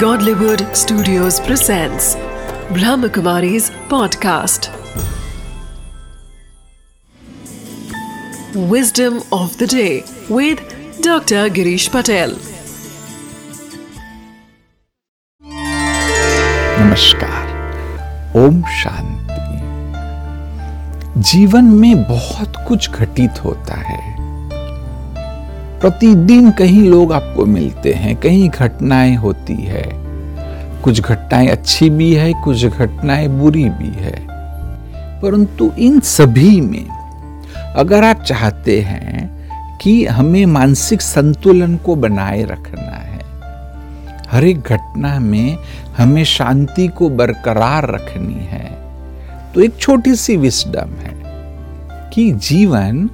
Godlywood Studios presents Brahmakumari's podcast. Wisdom of the day with Dr. Girish Patel. नमस्कार ओम शांति जीवन में बहुत कुछ घटित होता है प्रतिदिन कहीं लोग आपको मिलते हैं, कहीं घटनाएँ होती है। कुछ घटनाएँ अच्छी भी है, कुछ घटनाएँ बुरी भी है। परंतु इन सभी में अगर आप चाहते हैं कि हमें मानसिक संतुलन को बनाए रखना है, हर एक घटना में हमें शांति को बरकरार रखनी है तो एक छोटी सी विस्डम है कि जीवन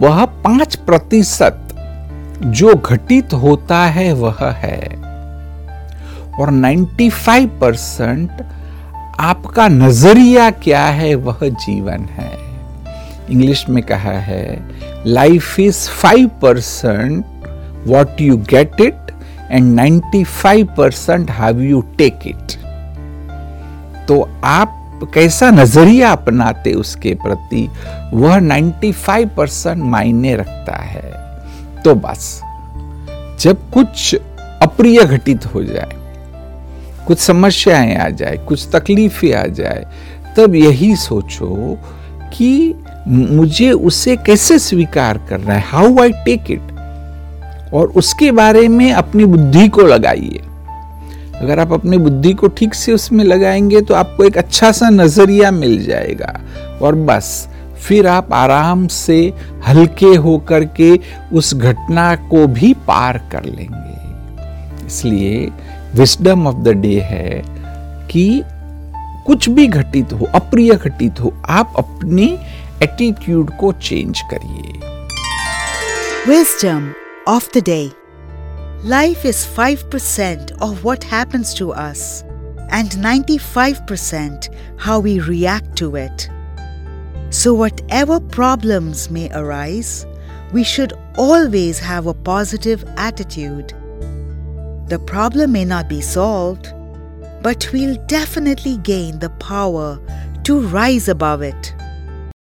वह पाँच प्रतिशत जो घटित होता है वह है। और 95 परसेंट आपका नज़रिया क्या है, वह जीवन है। इंग्लिश में कहा है life is five percent what you get it and 95 percent have you take it तो आप कैसा नज़रिया अपनाते उसके प्रति, वह 95 परसेंट मायने रखता है। तो बस, जब कुछ अप्रिय घटित हो जाए, कुछ समस्याएँ आ जाए, कुछ तकलीफें आ जाए, तब यही सोचो कि मुझे उसे कैसे स्वीकार करना है हाउ आई टेक इट और उसके बारे में अपनी बुद्धि को लगाइए। अगर आप अपनी बुद्धि को ठीक से उसमें लगाएँगे तो आपको एक अच्छा सा नज़रिया मिल जाएगा। और बस फिर आप आराम से हल्के होकर के उस घटना को भी पार कर लेंगे। इसलिए विस्डम ऑफ़ द डे है कि कुछ भी घटित हो, अप्रिय घटित हो, आप अपनी एटीट्यूड को चेंज करिए। Wisdom of the day. Life is 5% of what happens to us and 95% how we react to it. So, whatever problems may arise, we should always have a positive attitude. The problem may not be solved, but we'll definitely gain the power to rise above it.